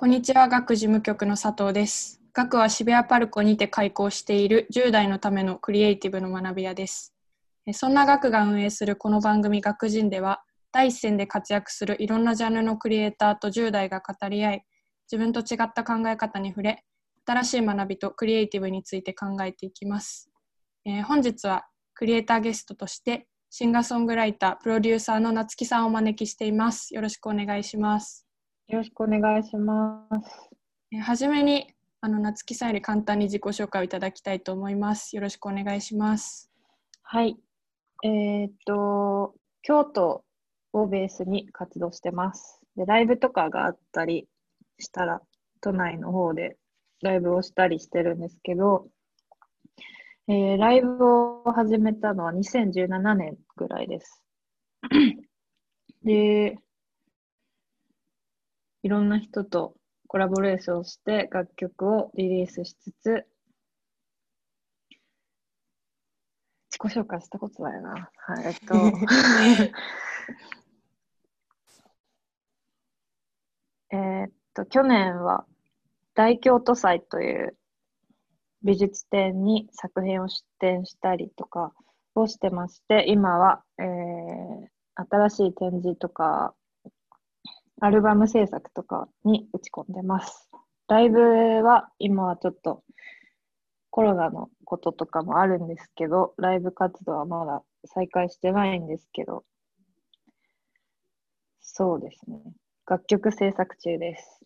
こんにちは、学事務局の佐藤です。学は渋谷パルコにて開校している10代のためのクリエイティブの学び屋です。そんな学が運営するこの番組学人では、第一線で活躍するいろんなジャンルのクリエイターと10代が語り合い、自分と違った考え方に触れ、新しい学びとクリエイティブについて考えていきます。えー本日はクリエイターゲストとして、シンガーソングライター、プロデューサーの夏木さんをお招きしています。よろしくお願いします。よろしくお願いします。えーはじめにあの夏木さんより簡単に自己紹介をいただきたいと思います。よろしくお願いします。はい。えーっと、京都をベースに活動してます。で、ライブとかがあったりしたら、都内の方でライブをしたりしてるんですけど、えーライブを始めたのは2017年ぐらいです。で、いろんな人とコラボレーションして楽曲をリリースしつつ、自己紹介したことないな。はい、えっと、えっと、去年は大京都祭という美術展に作品を出展したりとかをしてまして、今は、えー新しい展示とか、アルバム制作とかに打ち込んでます。ライブは今はちょっとコロナのこととかもあるんですけど、ライブ活動はまだ再開してないんですけど、そうですね。楽曲制作中です。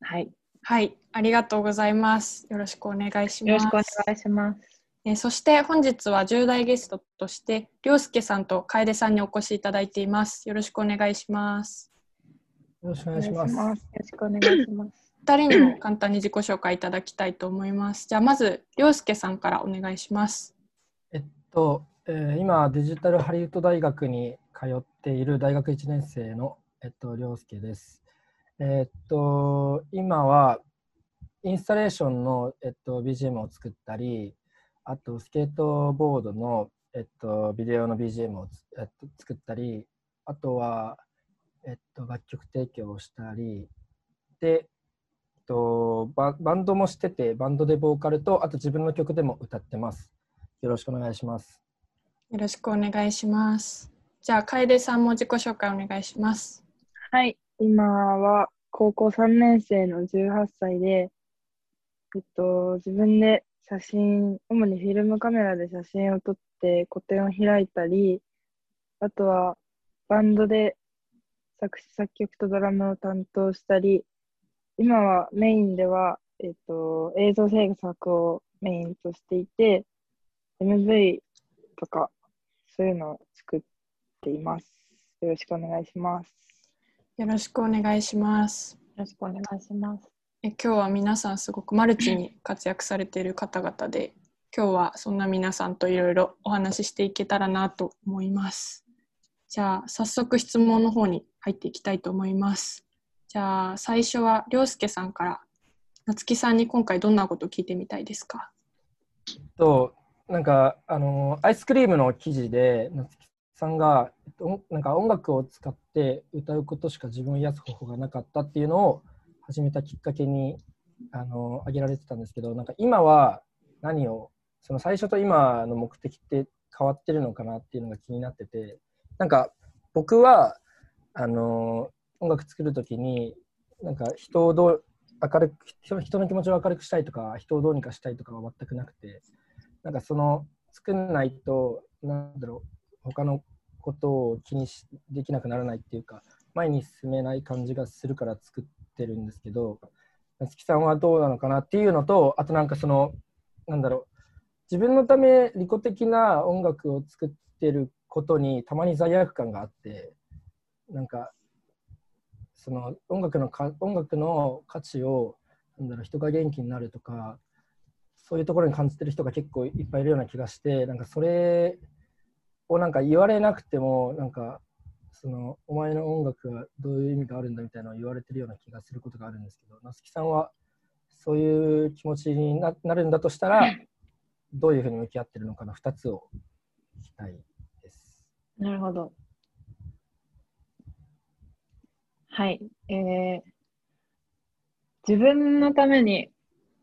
はい。はい、ありがとうございます。よろしくお願いします。よろしくお願いします。えーそして本日は10代ゲストとして、りょうすけさんと楓さんにお越しいただいています。よろしくお願いします。よろしくお願いします。よろしくお願いします。二人にも簡単に自己紹介いただきたいと思います。じゃあまず、りょうすけさんからお願いします。えっと、えー今デジタルハリウッド大学に通っている大学1年生のえっと涼介です。えっと今はインスタレーションのえっと BGM を作ったり、あとスケートボードのえっとビデオの BGM をつえっと作ったり、あとはえっと楽曲提供をしたりで。えっとババンドもしてて、バンドでボーカルと、あと自分の曲でも歌ってます。よろしくお願いします。よろしくお願いします。じゃあ、楓さんも自己紹介お願いします。はい、今は高校3年生の18歳で、えっと、自分で写真、主にフィルムカメラで写真を撮って個展を開いたり、あとはバンドで作詞作曲とドラムを担当したり、今はメインでは、えっと、映像制作をメインとしていて、MV とかそういうのを作っています。よろしくお願いします。よろしくお願いします。よろしくお願いします。え今日は皆さんすごくマルチに活躍されている方々で今日はそんな皆さんといろいろお話ししていけたらなと思います。じゃあ早速質問の方に入っていきたいと思います。じゃあ最初は涼介さんから夏木さんに今回どんなことを聞いてみたいですか？と、なんか、あの、アイスクリームの記事で、夏木さんが、なんか音楽を使って歌うことしか自分を癒す方法がなかったっていうのを始めたきっかけに、あの、挙げられてたんですけど、なんか今は何を、その最初と今の目的って変わってるのかなっていうのが気になってて、なんか僕は、あの、音楽作るときに、なんか人をどう、明るく人の気持ちを明るくしたいとか人をどうにかしたいとかは全くなくてなんかその作んないとなんだろう他のことを気にしできなくならないっていうか前に進めない感じがするから作ってるんですけど夏木さんはどうなのかなっていうのとあとなんかそのなんだろう自分のため利己的な音楽を作ってることにたまに罪悪感があってなんかその音楽のか音楽の価値をなんだろう人が元気になるとかそういうところに感じてる人が結構いっぱいいるような気がしてなんかそれをなんか言われなくてもなんかそのお前の音楽はどういう意味があるんだみたいなのを言われてるような気がすることがあるんですけど夏木さんはそういう気持ちにななるんだとしたらどういうふうに向き合ってるのかの2つを聞きたいです。なるほど。はい。えー、自分のために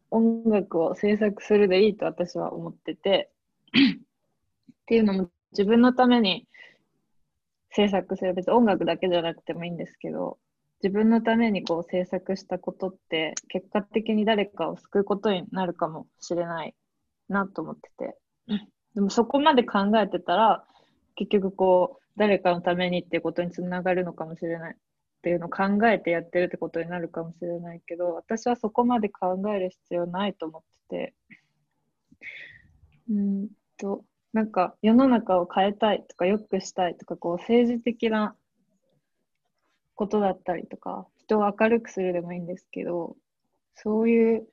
音楽を制作するでいいと私は思ってて、っていうのも自分のために制作する、別に音楽だけじゃなくてもいいんですけど、自分のためにこう制作したことって結果的に誰かを救うことになるかもしれないなと思ってて。でもそこまで考えてたら、結局こう、誰かのためにっていうことにつながるのかもしれないっていうのを考えてやってるってことになるかもしれないけど、私はそこまで考える必要ないと思ってて、うんと、なんか世の中を変えたいとか良くしたいとか、こう政治的なことだったりとか、人を明るくするでもいいんですけど、そういう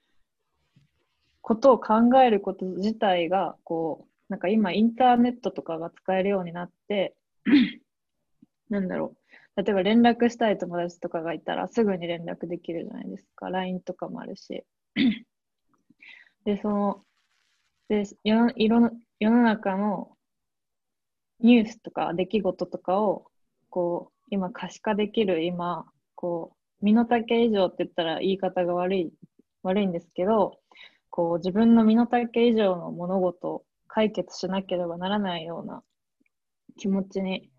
ことを考えること自体が、こう、なんか今インターネットとかが使えるようになって、なんだろう。例えば連絡したい友達とかがいたらすぐに連絡できるじゃないですか。LINE とかもあるし。で、その、で、いろん世の中のニュースとか出来事とかを、こう、今可視化できる今、こう、身の丈以上って言ったら言い方が悪い、悪いんですけど、こう、自分の身の丈以上の物事を解決しなければならないような気持ちに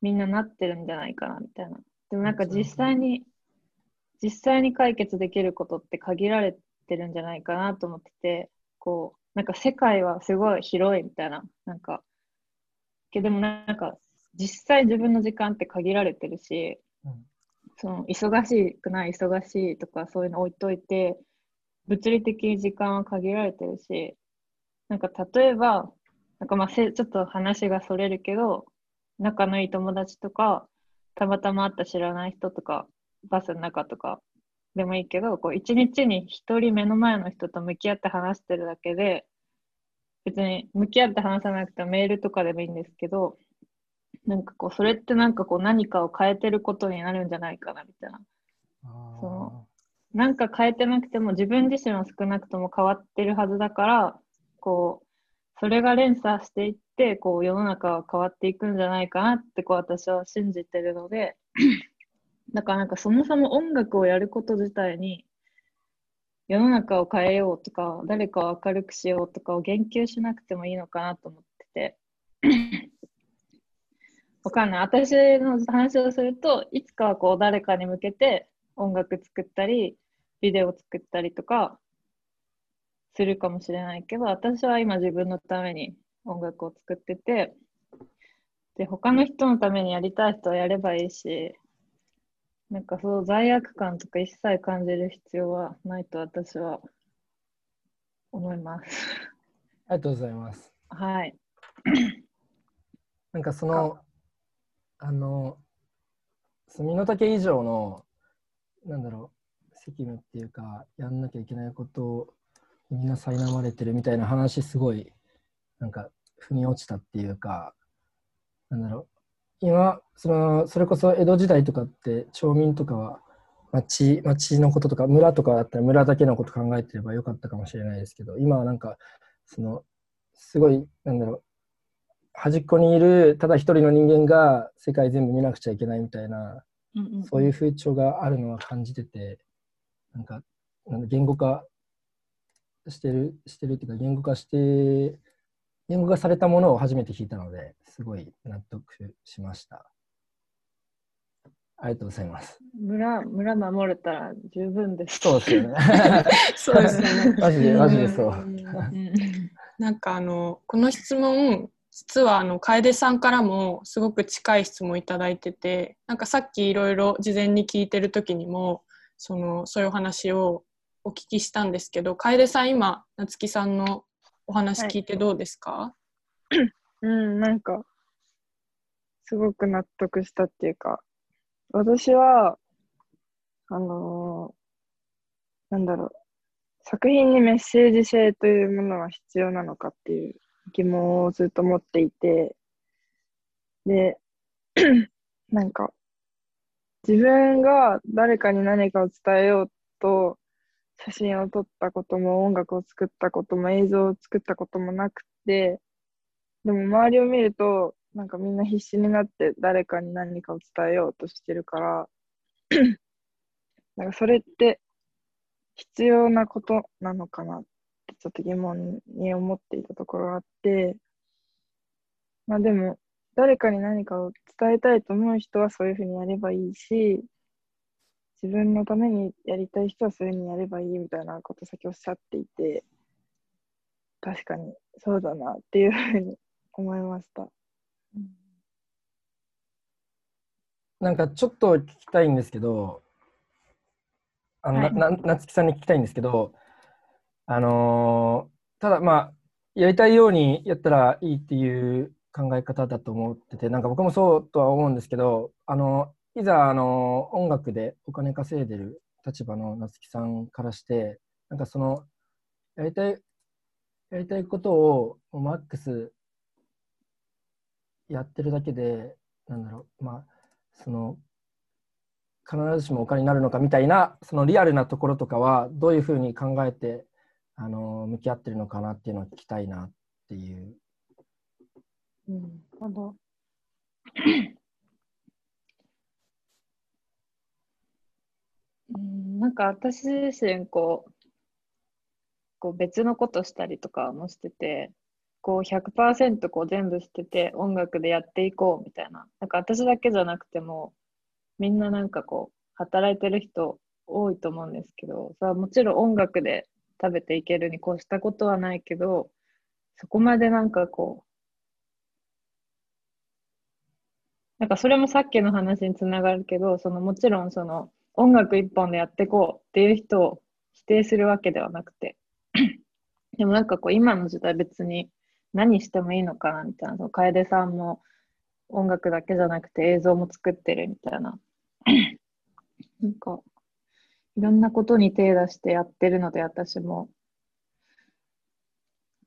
みんななってるんじゃないかなみたいな。でもなんか実際に、実際に解決できることって限られてるんじゃないかなと思ってて、こう、なんか世界はすごい広いみたいな、なんか、けどもなんか実際自分の時間って限られてるし、うん。その忙しくない忙しいとかそういうの置いといて、物理的に時間は限られてるし、なんか例えば、なんかまあせちょっと話がそれるけど、仲のいい友達とか、たまたま会った知らない人とか、バスの中とかでもいいけど、こう一日に一人目の前の人と向き合って話してるだけで、別に向き合って話さなくてもメールとかでもいいんですけど、なんかこう、それってなんかこう何かを変えてることになるんじゃないかなみたいな。あそなんか変えてなくても自分自身は少なくとも変わってるはずだから、こう、それが連鎖していって、こう世の中は変わっていくんじゃないかなってこう私は信じてるので、だからなんかそもそも音楽をやること自体に世の中を変えようとか、誰かを明るくしようとかを言及しなくてもいいのかなと思ってて。わかんない。私の話をすると、いつかはこう誰かに向けて音楽作ったり、ビデオ作ったりとかするかもしれないけど、私は今自分のために音楽を作ってて、で、他の人のためにやりたい人はやればいいし、なんかそう罪悪感とか一切感じる必要はないと私は思います。ありがとうございます。はい。なんかその、あの身の丈以上の、なんだろう、責務っていうか、やんなきゃいけないことをみんな苛まれてるみたいな話、すごい、なんか、腑に落ちたっていうか、なんだろう、今、その、それこそ江戸時代とかって、町民とかは、町、町のこととか、村とかだったら村だけのこと考えてればよかったかもしれないですけど、今はなんか、その、すごい、なんだろう、端っこにいるただ一人の人間が世界全部見なくちゃいけないみたいな、うんうんそういう風潮があるのは感じてて、なんか、なんだ言語化してる、してるっていうか、言語化して、言語化されたものを初めて聞いたので、すごい納得しました。ありがとうございます。村、村守れたら十分です。そうですよね。そうですよね。マジで、マジでそう。うんなんかあのこの質問実はあの楓さんからもすごく近い質問いただいててなんかさっきいろいろ事前に聞いてる時にもそのそういうお話をお聞きしたんですけど楓さん今夏希さんのお話聞いてどうですか、うん、なんか、すごく納得したっていうか、私は、あのーなんだろう、作品にメッセージ性というものは必要なのかっていう疑問をずっと持っていて、で、なんか、自分が誰かに何かを伝えようと、写真を撮ったことも音楽を作ったことも映像を作ったこともなくて、でも周りを見ると、なんかみんな必死になって誰かに何かを伝えようとしてるから、なんかそれって必要なことなのかなってちょっと疑問に思っていたところがあって、まあでも、誰かに何かを伝えたいと思う人はそういうふうにやればいいし、自分のためにやりたい人はそういうふうにやればいいみたいなことをさっきおっしゃっていて、確かにそうだなっていうふうに思いました。なんかちょっと聞きたいんですけど、あの、はいなな夏木さんに聞きたいんですけど、あのーただまあ、やりたいようにやったらいいっていう考え方だと思ってて、なんか僕もそうとは思うんですけど、あの、いざ、あの、音楽でお金稼いでる立場の夏木さんからして、なんかその、やりたい、やりたいことをマックスやってるだけで、なんだろう、まあ、その必ずしもお金になるのかみたいなそのリアルなところとかはどういうふうに考えてあの向き合ってるのかなっていうのを聞きたいなっていう。うん、なるほど。うん、なんか私自身こう、こう別のことしたりとかもしてて、こう100%こう全部捨てて音楽でやっていこうみたいな。なんか私だけじゃなくても、みんななんかこう、働いてる人多いと思うんですけど、さもちろん音楽で食べていけるに越したことはないけど、そこまでなんかこう、なんかそれもさっきの話につながるけど、そのもちろんその音楽一本でやっていこうっていう人を否定するわけではなくて、でもなんかこう今の時代別に何してもいいのかなみたいな、その楓さんも音楽だけじゃなくて映像も作ってるみたいな、なんかいろんなことに手出してやってるので私も、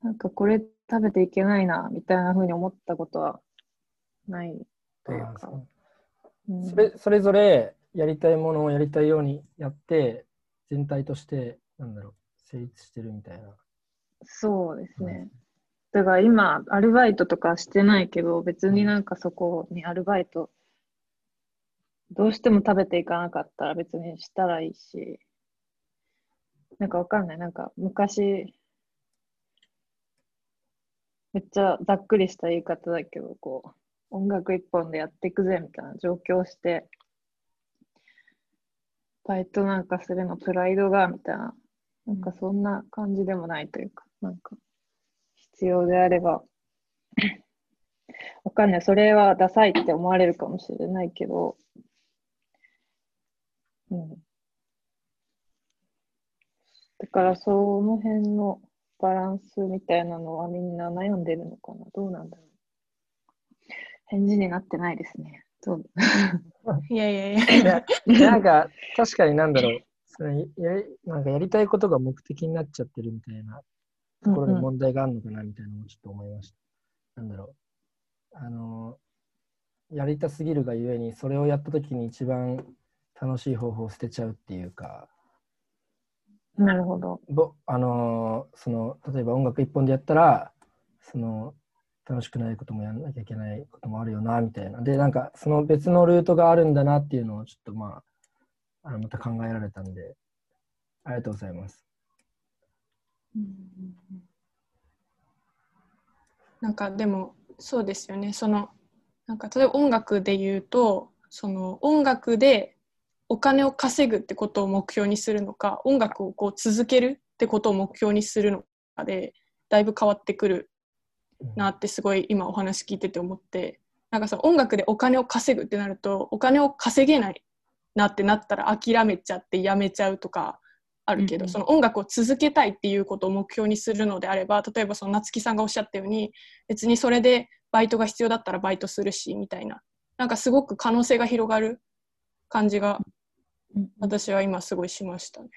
なんかこれ食べていけないなみたいな風に思ったことはないというか。うん。それそれぞれやりたいものをやりたいようにやって全体としてなんだろう成立してるみたいな。そうですね。だから今、アルバイトとかしてないけど、別になんかそこにアルバイト、どうしても食べていかなかったら別にしたらいいし、なんかわかんない。なんか昔、めっちゃざっくりした言い方だけど、こう、音楽一本でやっていくぜみたいな上京して、バイトなんかするのプライドがみたいな、なんかそんな感じでもないというか、なんか必要であれば、わかんない。それはダサいって思われるかもしれないけど、うん。だからその辺のバランスみたいなのはみんな悩んでるのかな。どうなんだろう。返事になってないですね。どう いやいやいや。いやなんか確かになんだろうそれやりなんかやりたいことが目的になっちゃってるみたいなところに問題があるのかなみたいなのをちょっと思いました。なんだろうあのやりたすぎるがゆえにそれをやった時に一番楽しい方法を捨てちゃうっていうかなるほど。ぼあのその例えば音楽一本でやったらその楽しくないこともやらなきゃいけないこともあるよなみたいな。でなんかその別のルートがあるんだなっていうのをちょっとまああまた考えられたんでありがとうございます。なんかでもそうですよね。そのなんか例えば音楽で言うとその音楽でお金を稼ぐってことを目標にするのか音楽をこう続けるってことを目標にするのかでだいぶ変わってくるなってすごい今お話聞いてて思ってなんかその音楽でお金を稼ぐってなるとお金を稼げないなってなったら諦めちゃってやめちゃうとかあるけど、うんうんその音楽を続けたいっていうことを目標にするのであれば例えばその夏木さんがおっしゃったように別にそれでバイトが必要だったらバイトするしみたいな。なんかすごく可能性が広がる感じが私は今すごいしましたね。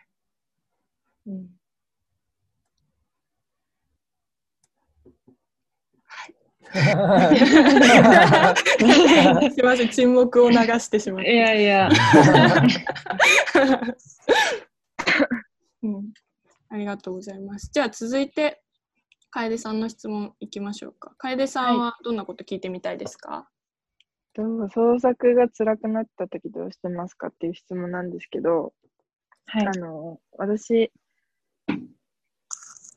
うんすいません沈黙を流してしまっいて。やいや、うん、ありがとうございます。じゃあ続いて楓さんの質問いきましょうか。楓さんはどんなこと聞いてみたいですか、でも創作が辛くなった時どうしてますかっていう質問なんですけど、はいあ。の、私、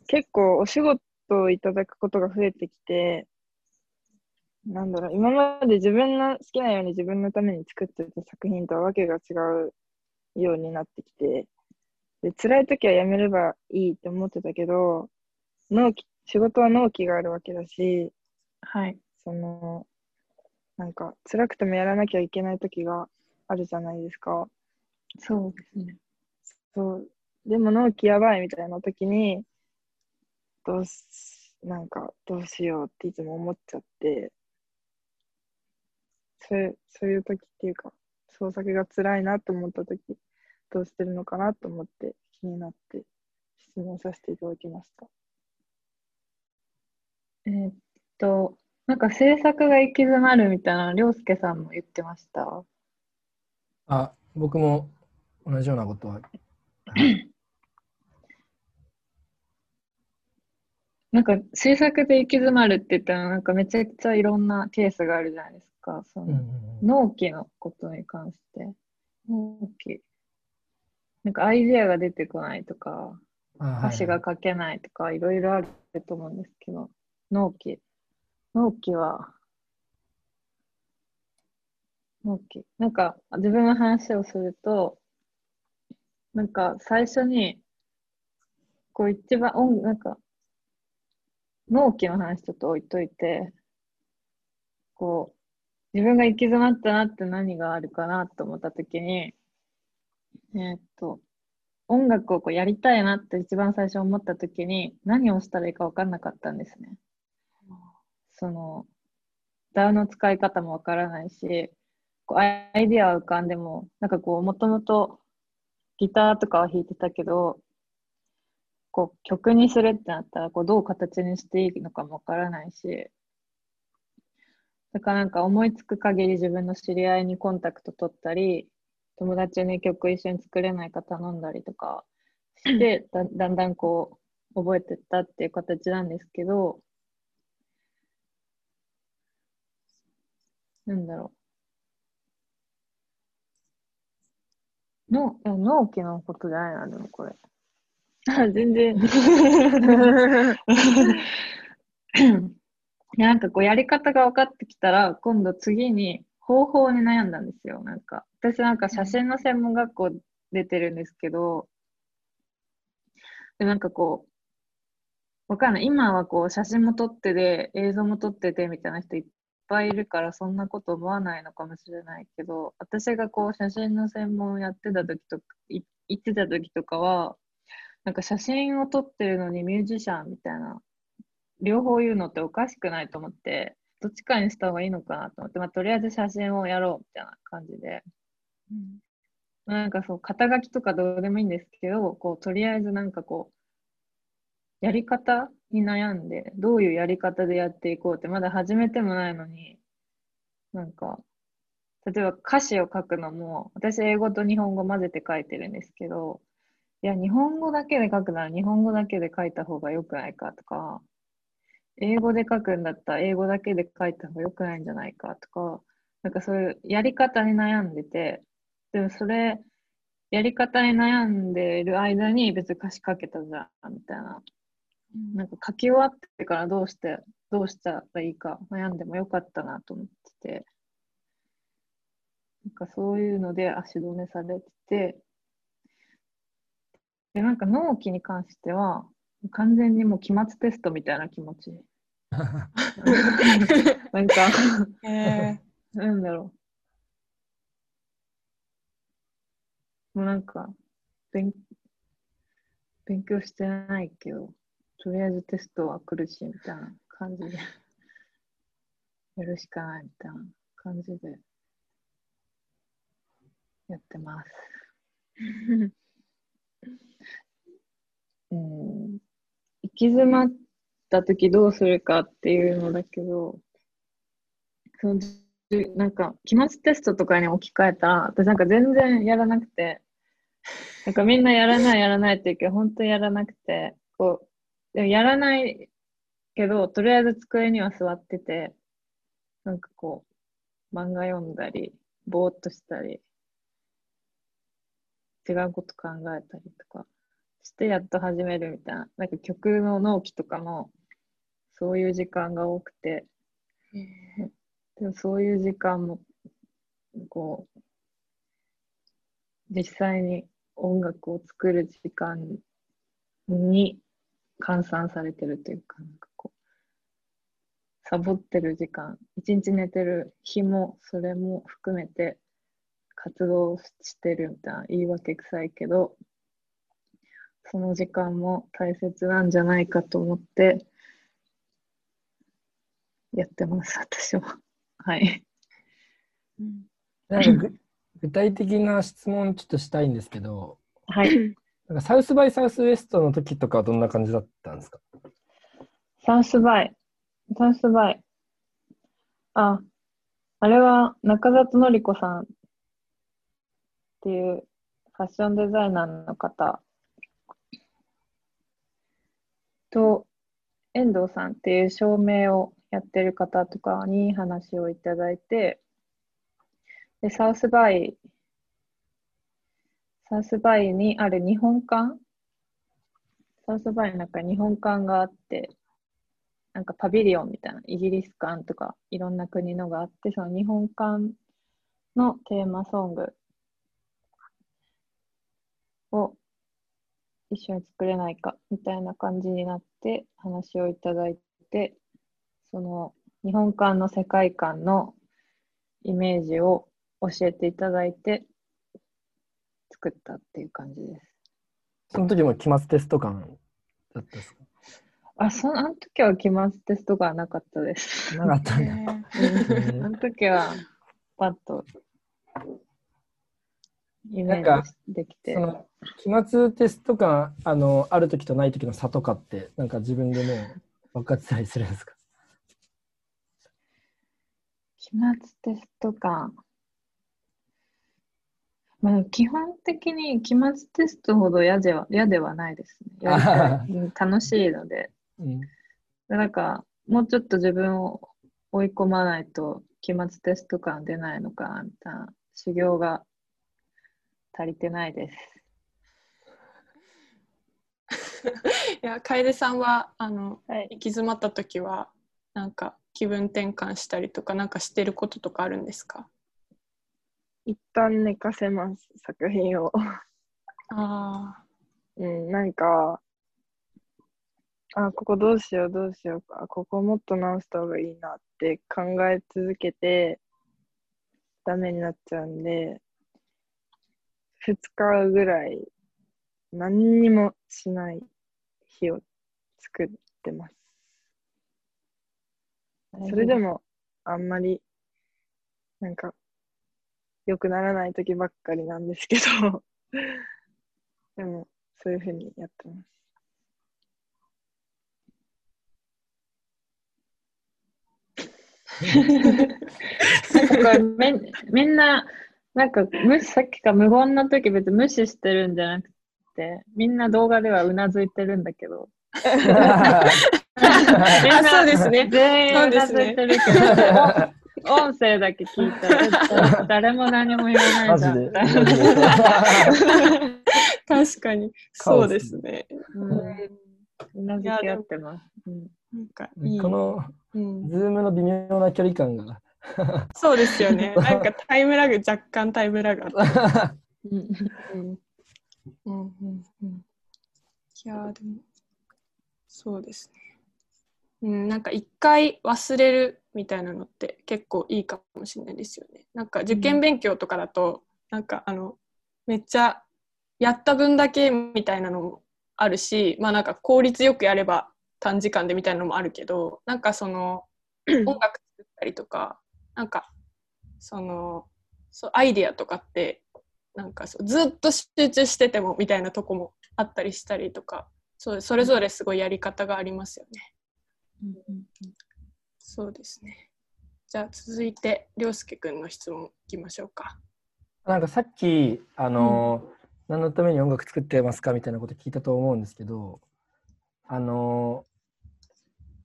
結構お仕事をいただくことが増えてきて、なんだろう、今まで自分の好きなように自分のために作ってた作品とはわけが違うようになってきて、で、辛い時はやめればいいって思ってたけど、納期、仕事は納期があるわけだし、はい。その、なんか、辛くてもやらなきゃいけない時があるじゃないですか。そうですね。そう。でも納期やばいみたいな時に、どうし、なんか、どうしようっていつも思っちゃって、そういう、そういう時っていうか、創作が辛いなと思った時、どうしてるのかなと思って気になって質問させていただきました。えーっと、なんか制作が行き詰まるみたいなの、りょうすけさんも言ってました？あ、僕も同じようなことは。はいなんか制作で行き詰まるって言ったら、なんかめちゃくちゃいろんなケースがあるじゃないですか。その納期のことに関して。納期。なんかアイデアが出てこないとか、歌詞が書けないとか、いろいろあると思うんですけど、納期。納期は、納期。なんか自分の話をすると、なんか最初に、こう一番音、なんか、納期の話ちょっと置いといて、こう、自分が行き詰まったなって何があるかなと思ったときに、えーっと、音楽をこうやりたいなって一番最初思ったときに、何をしたらいいか分かんなかったんですね。その、DAW の使い方も分からないし、こうアイディアは浮かんでも、なんかこう、もともとギターとかは弾いてたけど、こう曲にするってなったらこうどう形にしていいのかもわからないし、だからなんか思いつく限り自分の知り合いにコンタクト取ったり、友達に曲一緒に作れないか頼んだりとかして、だだんだんこう覚えてったっていう形なんですけど、なんだろう。の、え納期のことじゃないな、でもこれ。あ全然。なんかこうやり方が分かってきたら、今度次に方法に悩んだんですよ。なんか、私なんか写真の専門学校出てるんですけど、で、なんかこう、わかんない。今はこう写真も撮ってて、映像も撮っててみたいな人いっぱいいるから、そんなこと思わないのかもしれないけど、私がこう写真の専門やってた時とか、行ってた時とかは、なんか写真を撮ってるのにミュージシャンみたいな、両方言うのっておかしくないと思って、どっちかにした方がいいのかなと思って、まあ、とりあえず写真をやろうみたいな感じで、なんかそう、肩書きとかどうでもいいんですけど、こう、とりあえずなんかこう、やり方に悩んで、どういうやり方でやっていこうって、まだ始めてもないのに、なんか、例えば歌詞を書くのも、私英語と日本語混ぜて書いてるんですけど、いや、日本語だけで書くなら日本語だけで書いた方が良くないかとか、英語で書くんだったら英語だけで書いた方が良くないんじゃないかとか、なんかそういうやり方に悩んでて、でもそれ、やり方に悩んでる間に別に歌詞書けたじゃん、みたいな。なんか書き終わってからどうして、どうしたらいいか悩んでもよかったなと思ってて、なんかそういうので足止めされてて、で、なんか納期に関しては、完全にもう期末テストみたいな気持ち。なんか、えなんだろう。もうなんか、勉勉強してないけど、とりあえずテストは来るし、みたいな感じで、やるしかないみたいな感じで、やってます。うん。行き詰まった時どうするかっていうのだけど、そのじなんか、期末テストとかに置き換えたら、私なんか全然やらなくて、なんかみんなやらないやらないって言うけど、本当やらなくて、こう、でもやらないけど、とりあえず机には座ってて、なんかこう、漫画読んだり、ぼーっとしたり、違うこと考えたりとかしてやっと始めるみたいな、なんか曲の納期とかもそういう時間が多くて、でもそういう時間も、こう、実際に音楽を作る時間に換算されてるというか、なんかこう、サボってる時間、一日寝てる日も、それも含めて活動してるみたいな言い訳臭いけど、その時間も大切なんじゃないかと思って、やってます、私は。はい。なんかぐ 具体的な質問ちょっとしたいんですけど、はい。なんかサウスバイサウスウエストの時とかはどんな感じだったんですか？サウスバイ。サウスバイ。あ、あれは中里のり子さんっていうファッションデザイナーの方と遠藤さんっていう照明をやってる方とかに話をいただいて、で、サウスバイ、サウスバイにある日本館サウスバイの中に日本館があって、なんかパビリオンみたいな、イギリス館とかいろんな国のがあって、その日本館のテーマソングを一緒に作れないかみたいな感じになって話をいただいて、その日本館の世界観のイメージを教えていただいて作ったっていう感じです。その時も期末テスト感だったですか？あ、そのあの時は期末テストがなかったです。なかったんだ。うんあの時はパッとイメージできて期末テスト感あのある時とない時の差とかってなんか自分でもう分かってたりするんですか？期末テストか。まあ、基本的に期末テストほど嫌では嫌ではないですね。楽しいので。うんなんか、もうちょっと自分を追い込まないと期末テスト感出ないのかなみたいな修行が足りてないです。いや楓さんはあのはい。行き詰まった時はなんか気分転換したりとかなんかしてることとかあるんですか？一旦寝かせます、作品を。あうん、なんか、あ、ここどうしよう、どうしようか、ここもっと直した方がいいなって考え続けて、ダメになっちゃうんで、2日ぐらい何にもしない日を作ってます。それでもあんまりなんか良くならない時ばっかりなんですけど でもそういうふうにやってます。なんかこれめんみんな、なんか無視さっきから無言の時別に無視してるんじゃなくて、みんな動画ではうなずいてるんだけど。あそうですね。全員そううなずいですねてる。けど、お音声だけ聞いたら、誰も何も言わないじゃん。確かに。そうですね。うなずき合ってます。うん。なんかいいこのうん、ズームの微妙な距離感が。そうですよね。なんかタイムラグ若干タイムラグあってうんうんうん。いやーでもそうですね。うん、なんか一回忘れるみたいなのって結構いいかもしれないですよね。なんか受験勉強とかだと、なんかあのめっちゃやった分だけみたいなのもあるし、まあなんか効率よくやれば短時間でみたいなのもあるけど、なんかその 音楽作ったりとか、なんかそのそうアイディアとかってなんかそうずっと集中しててもみたいなとこもあったりしたりとかそうそれぞれすごいやり方がありますよね。そうですね。じゃあ続いて涼介くんの質問いきましょうか。なんかさっきあの、何のために音楽作ってますかみたいなこと聞いたと思うんですけどあの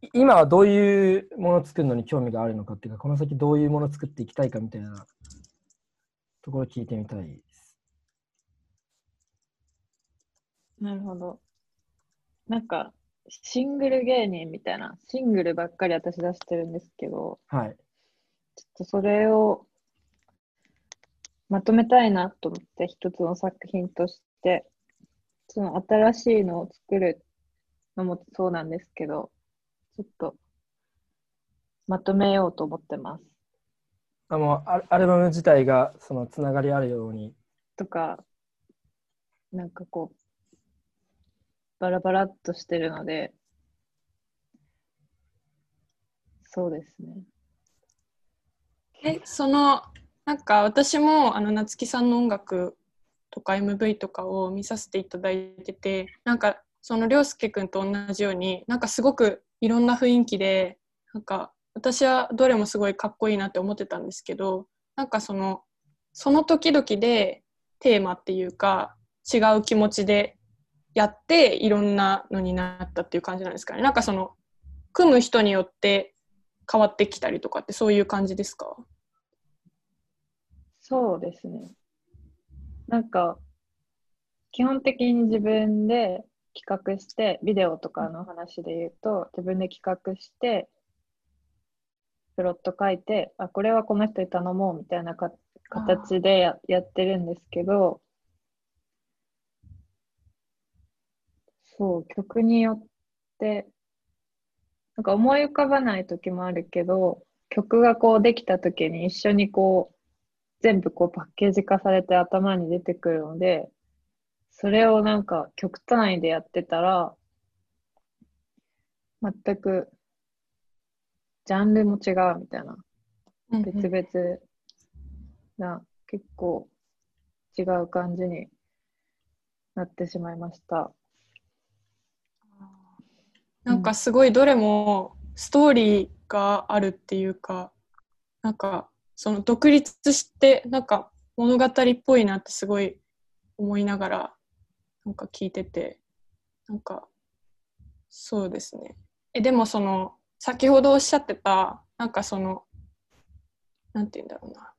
い今はどういうものを作るのに興味があるのかっていうかこの先どういうものを作っていきたいかみたいなところを聞いてみたいです。なるほど。なんか、シングル芸人みたいな、シングルばっかり私出してるんですけど、はい。ちょっとそれをまとめたいなと思って、一つの作品として、その新しいのを作るのもそうなんですけど、ちょっとまとめようと思ってます。あもうアアルバム自体がそのつながりあるように。とか、なんかこう、バラバラっとしてるので、そうですね。え、その、なんか私も、あの、夏木さんの音楽とか MV とかを見させていただいてて、なんか、その、涼介くんと同じように、なんかすごくいろんな雰囲気で、なんか、私はどれもすごいかっこいいなって思ってたんですけど、なんかその、その時々でテーマっていうか、違う気持ちでやって、いろんなのになったっていう感じなんですかね。なんかその、組む人によって変わってきたりとかってそういう感じですか？そうですね。なんか、基本的に自分で企画して、ビデオとかの話で言うと、自分で企画して、プロット書いて、あ、これはこの人に頼もうみたいなか形でややってるんですけど、そう、曲によって、なんか思い浮かばない時もあるけど、曲がこうできた時に一緒にこう、全部こうパッケージ化されて頭に出てくるので、それをなんか曲単位でやってたら、全くジャンルも違うみたいな、別々な、結構違う感じになってしまいました。なんかすごいどれもストーリーがあるっていうか、なんかその独立してなんか物語っぽいなってすごい思いながらなんか聞いてて、なんかそうですね。え、でもその先ほどおっしゃってた、なんかその、なんて言うんだろうな。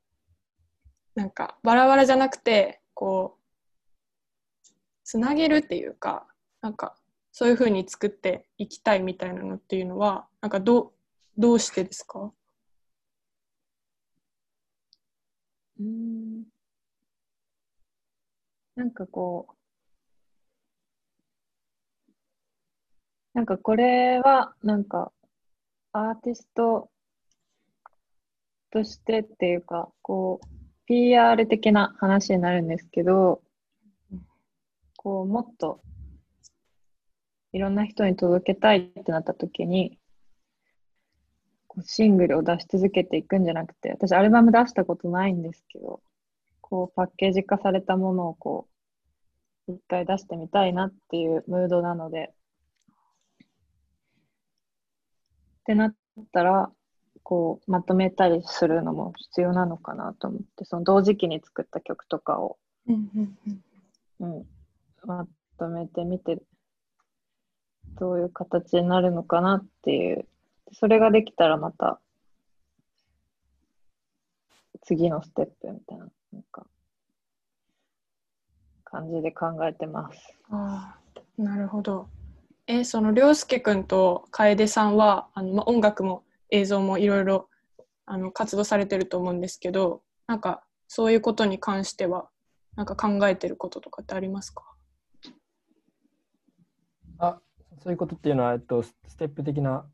なんかバラバラじゃなくて、こう、つなげるっていうか、なんかそういうふうに作っていきたいみたいなのっていうのは、なんかどう、どうしてですか？うん。なんかこう、なんかこれは、なんか、アーティストとしてっていうか、こう、PR 的な話になるんですけど、こう、もっといろんな人に届けたいってなった時に、こうシングルを出し続けていくんじゃなくて、私アルバム出したことないんですけど、こうパッケージ化されたものをこう、一回出してみたいなっていうムードなので、ってなったら、こうまとめたりするのも必要なのかなと思って、その同時期に作った曲とかを、うんまとめてみて、どういう形になるのかなっていう、それができたらまた、次のステップみたいな、なんか、感じで考えてます。ああ、なるほど。え、その涼介くんと楓さんは、あの、まあ、音楽も映像もいろいろあの活動されてると思うんですけど、なんかそういうことに関しては、なんか考えてることとかってありますか？あそういうことっていうのは、えっと、スステップ的な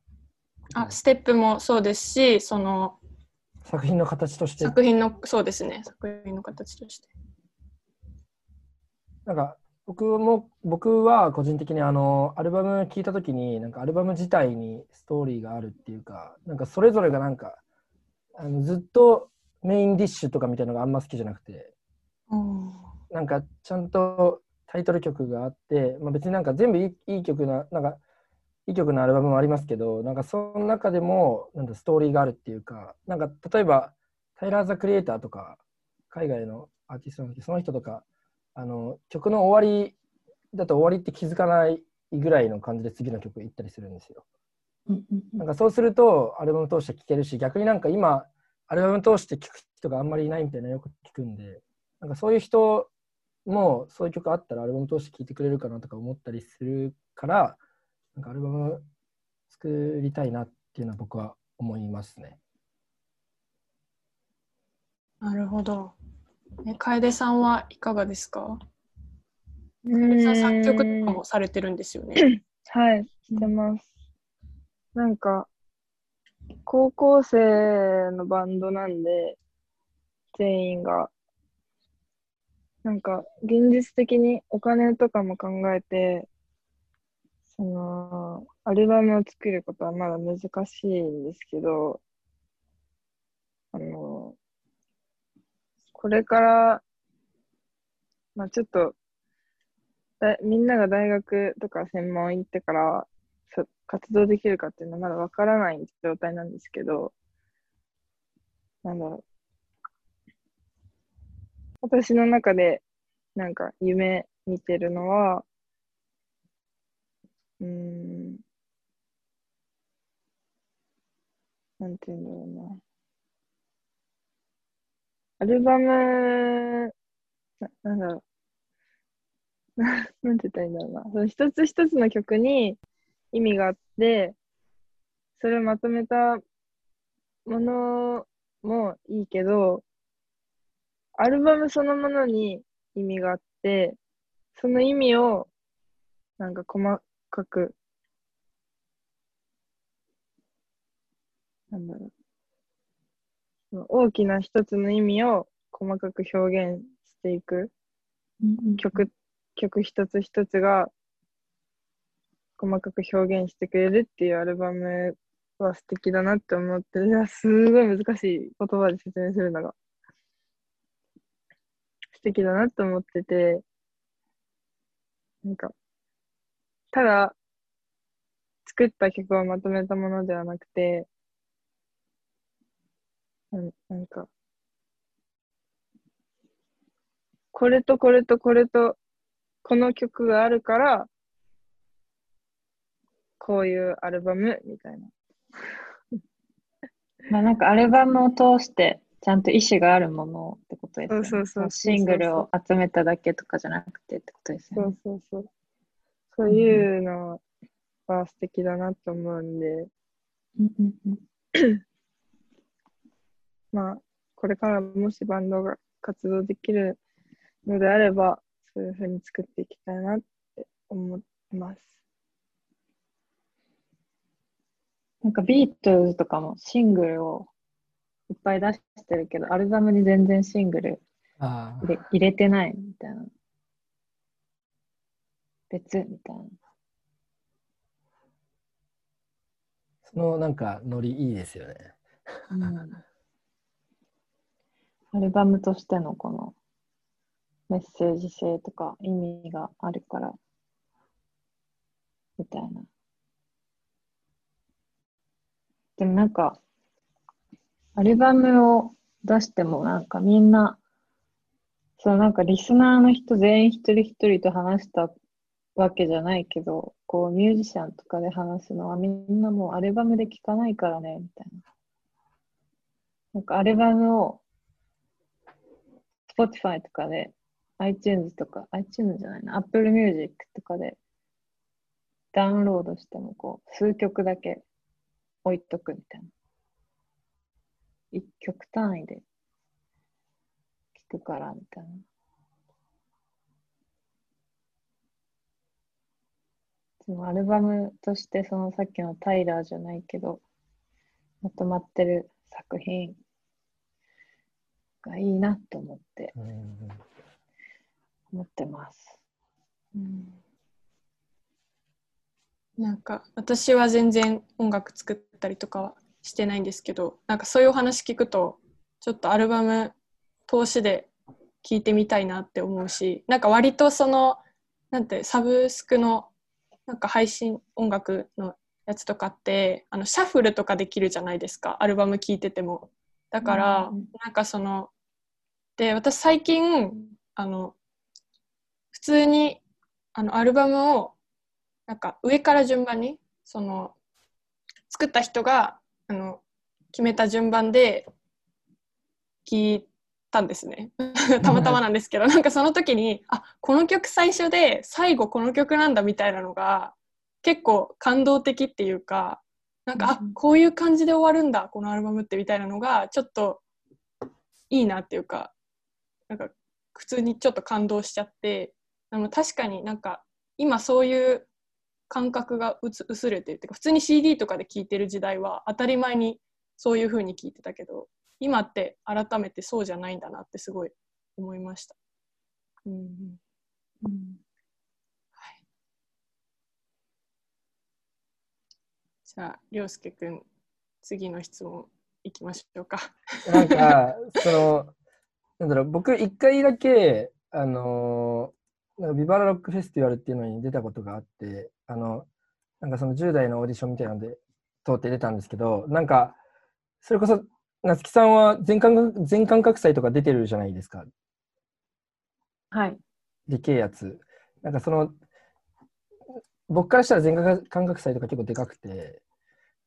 あ、ステップもそうですし、その作品の形として、作品の、そうですね、作品の形として。なんか僕も僕は個人的にあのアルバム聴いた時になんかアルバム自体にストーリーがあるっていうかなんかそれぞれがなんかあのずっとメインディッシュとかみたいなのがあんま好きじゃなくて。うん。なんかちゃんとタイトル曲があって、まあ、別になんか全部いいいい曲ななんかいい曲のアルバムもありますけどなんかその中でもなんだストーリーがあるっていうかなんか例えばタイラー・ザ・クリエイターとか海外のアーティストなんですけどその人とかあの曲の終わりだと終わりって気づかないぐらいの感じで次の曲行ったりするんですよ。なんかそうするとアルバム通して聴けるし逆になんか今アルバム通して聴く人があんまりいないみたいなのよく聞くんでなんかそういう人もそういう曲あったらアルバム通して聴いてくれるかなとか思ったりするからなんかアルバム作りたいなっていうのは僕は思いますね。なるほど。え楓さんはいかがですか？う楓さん作曲とかもされてるんですよね。はい、してます。なんか、高校生のバンドなんで、全員が、なんか、現実的にお金とかも考えて、その、アルバムを作ることはまだ難しいんですけど、あの、これから、まあちょっと、だみんなが大学とか専門行ってからそ活動できるかっていうのはまだわからない状態なんですけど、なんだろう。私の中でなんか夢見てるのは、うん、なんて言うんだろうな。アルバム、ななんだろう。なんて言ったらいいんだろうな。その一つ一つの曲に意味があって、それをまとめたものもいいけど、アルバムそのものに意味があって、その意味をなんか細かく、なんだろう。大きな一つの意味を細かく表現していく。曲曲一つ一つが細かく表現してくれるっていうアルバムは素敵だなって思っていやすごい難しい言葉で説明するのが素敵だなって思っててなんかただ作った曲をまとめたものではなくてななんかこれとこれとこれとこの曲があるから、こういうアルバムみたいな。まあなんかアルバムを通してちゃんと意思があるものってことですよね。そうそうそうそうシングルを集めただけとかじゃなくてってことですそうよね。そうそう。そういうのは素敵だなと思うんで、まあ、これからもしバンドが活動できるのであれば、そういうふうに作っていきたいなって思います。なんかビートルズとかもシングルをいっぱい出してるけど、アルバムに全然シングルあ入れ入れてないみたいな。別みたいな。そのなんかノリいいですよね。うんアルバムとしてのこのメッセージ性とか意味があるから、みたいな。でもなんか、アルバムを出してもなんかみんな、そうなんかリスナーの人全員一人一人と話したわけじゃないけど、こうミュージシャンとかで話すのはみんなもうアルバムで聴かないからね、みたいな。なんかアルバムを Spotify とかで iTunes とか、iTunes じゃないな、Apple Music とかでダウンロードしてもこう数曲だけ置いとくみたいな。一曲単位で聴くからみたいな。でもアルバムとしてそのさっきのタイラーじゃないけど、まとまってる作品がいいなと思って、うん思ってます。なんか私は全然音楽作ったりとかはしてないんですけどなんかそういうお話聞くとちょっとアルバム通しで聴いてみたいなって思うしなんか割とそのなんてサブスクのなんか配信音楽のやつとかってあのシャッフルとかできるじゃないですかアルバム聴いてても。だから、うんなんかそので私最近あの普通にあのアルバムをなんか上から順番にその作った人があの決めた順番で聞いたんですね。たまたまなんですけどなんかその時にあこの曲最初で最後この曲なんだみたいなのが結構感動的っていうかなんか、あこういう感じで終わるんだこのアルバムってみたいなのがちょっといいなっていうかなんか普通にちょっと感動しちゃってあの確かになんか今そういう感覚がうつ薄れてるっていうか普通に CD とかで聴いてる時代は当たり前にそういう風に聞いてたけど今って改めてそうじゃないんだなってすごい思いました。うんうんはい、じゃあ涼介くん次の質問いきましょうか。なんかそのなんだろう僕一回だけあのなんかビバラロックフェスティバルっていうのに出たことがあってあのなんかその10代のオーディションみたいなので通って出たんですけどなんかそれこそ夏木さんは全感覚全感覚祭とか出てるじゃないですか。はい。でけえやつ。なんかその、僕からしたら全感覚祭とか結構でかくて、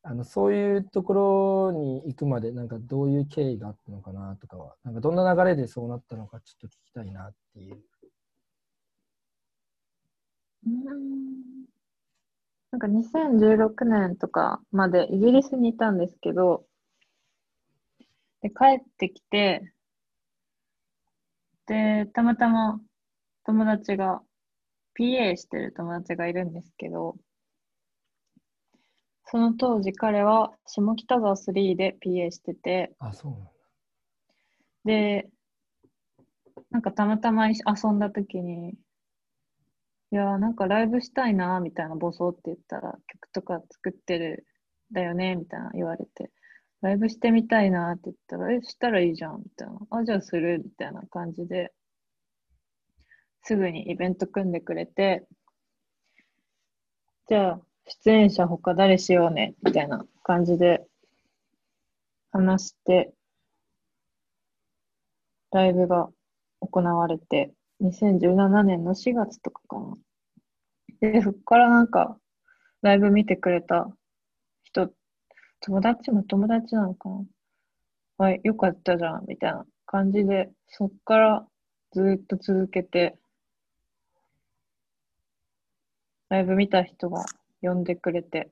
あのそういうところに行くまで、なんかどういう経緯があったのかなとかは、なんかどんな流れでそうなったのかちょっと聞きたいなっていう。うんなんか2016年とかまでイギリスにいたんですけど、で、帰ってきて、で、たまたま友達が、PA してる友達がいるんですけど、その当時彼は下北沢3で PA してて、あ、そうなんだ。で、なんかたまたま遊んだ時に、いやなんかライブしたいなみたいなボソって言ったら曲とか作ってるだよねみたいな言われて、ライブしてみたいなって言ったら、え、したらいいじゃんみたいな。あ、じゃあするみたいな感じで、すぐにイベント組んでくれて、じゃあ出演者他誰しようねみたいな感じで話して、ライブが行われて、2017年の4月とかかな。で、そこからなんか、ライブ見てくれた人、友達も友達なのかな。はい、よかったじゃん、みたいな感じで、そっからずっと続けて、ライブ見た人が呼んでくれて、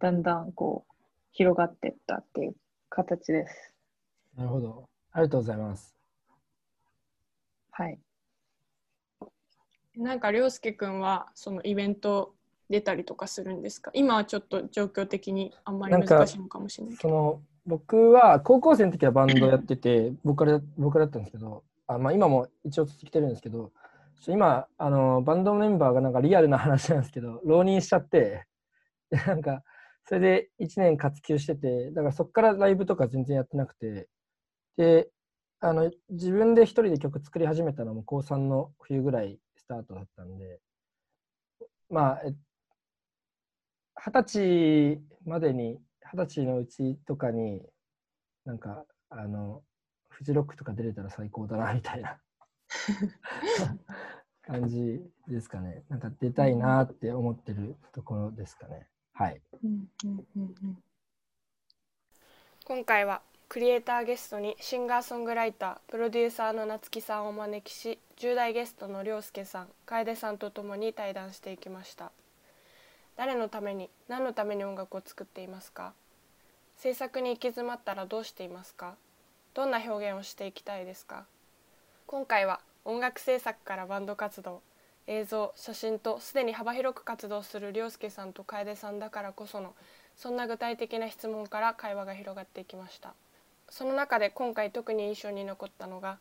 だんだんこう、広がっていったっていう形です。なるほど。ありがとうございます。はい。なんか涼介くんはそのイベント出たりとかするんですか？今はちょっと状況的にあんまり難しいのかもしれない。その僕は高校生の時はバンドやってて、ボーカルボーカルだったんですけど、あまあ、今も一応続けてるんですけど、今あの、バンドメンバーがなんかリアルな話なんですけど、浪人しちゃって、で なんかそれで1年活休してて、だからそこからライブとか全然やってなくて、で、あの自分で一人で曲作り始めたのも高3の冬ぐらいスタートだったんで、まあ、二十歳までに、二十歳のうちとかに、なんか、あの、フジロックとか出れたら最高だな、みたいな感じですかね。なんか出たいなって思ってるところですかね。はい。今回はクリエイターゲストにシンガーソングライタープロデューサーの夏木さんをお招きし10代ゲストの涼介さん楓さんとともに対談していきました。誰のために何のために音楽を作っていますか？制作に行き詰まったらどうしていますか？どんな表現をしていきたいですか？今回は音楽制作からバンド活動映像写真とすでに幅広く活動する涼介さんと楓さんだからこそのそんな具体的な質問から会話が広がっていきました。その中で今回特に印象に残ったのが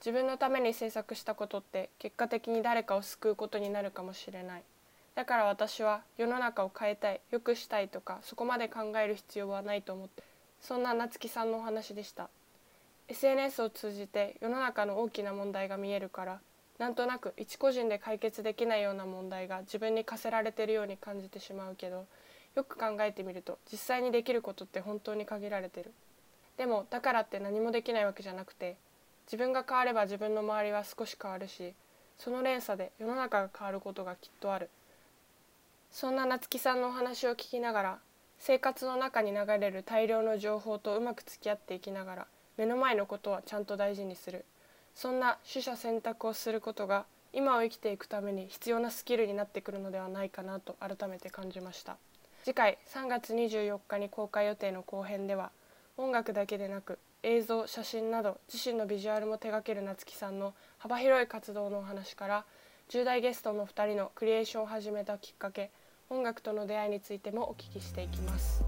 自分のために制作したことって結果的に誰かを救うことになるかもしれない。だから私は世の中を変えたい良くしたいとかそこまで考える必要はないと思ってそんな夏木さんのお話でした。SNS を通じて世の中の大きな問題が見えるからなんとなく一個人で解決できないような問題が自分に課せられてるように感じてしまうけどよく考えてみると実際にできることって本当に限られてる。でもだからって何もできないわけじゃなくて自分が変われば自分の周りは少し変わるしその連鎖で世の中が変わることがきっとある。そんな夏木さんのお話を聞きながら生活の中に流れる大量の情報とうまく付き合っていきながら目の前のことはちゃんと大事にする。そんな取捨選択をすることが今を生きていくために必要なスキルになってくるのではないかなと改めて感じました。次回3月24日に公開予定の後編では音楽だけでなく映像写真など自身のビジュアルも手掛ける夏木さんの幅広い活動のお話から10代ゲストの2人のクリエーションを始めたきっかけ音楽との出会いについてもお聞きしていきます。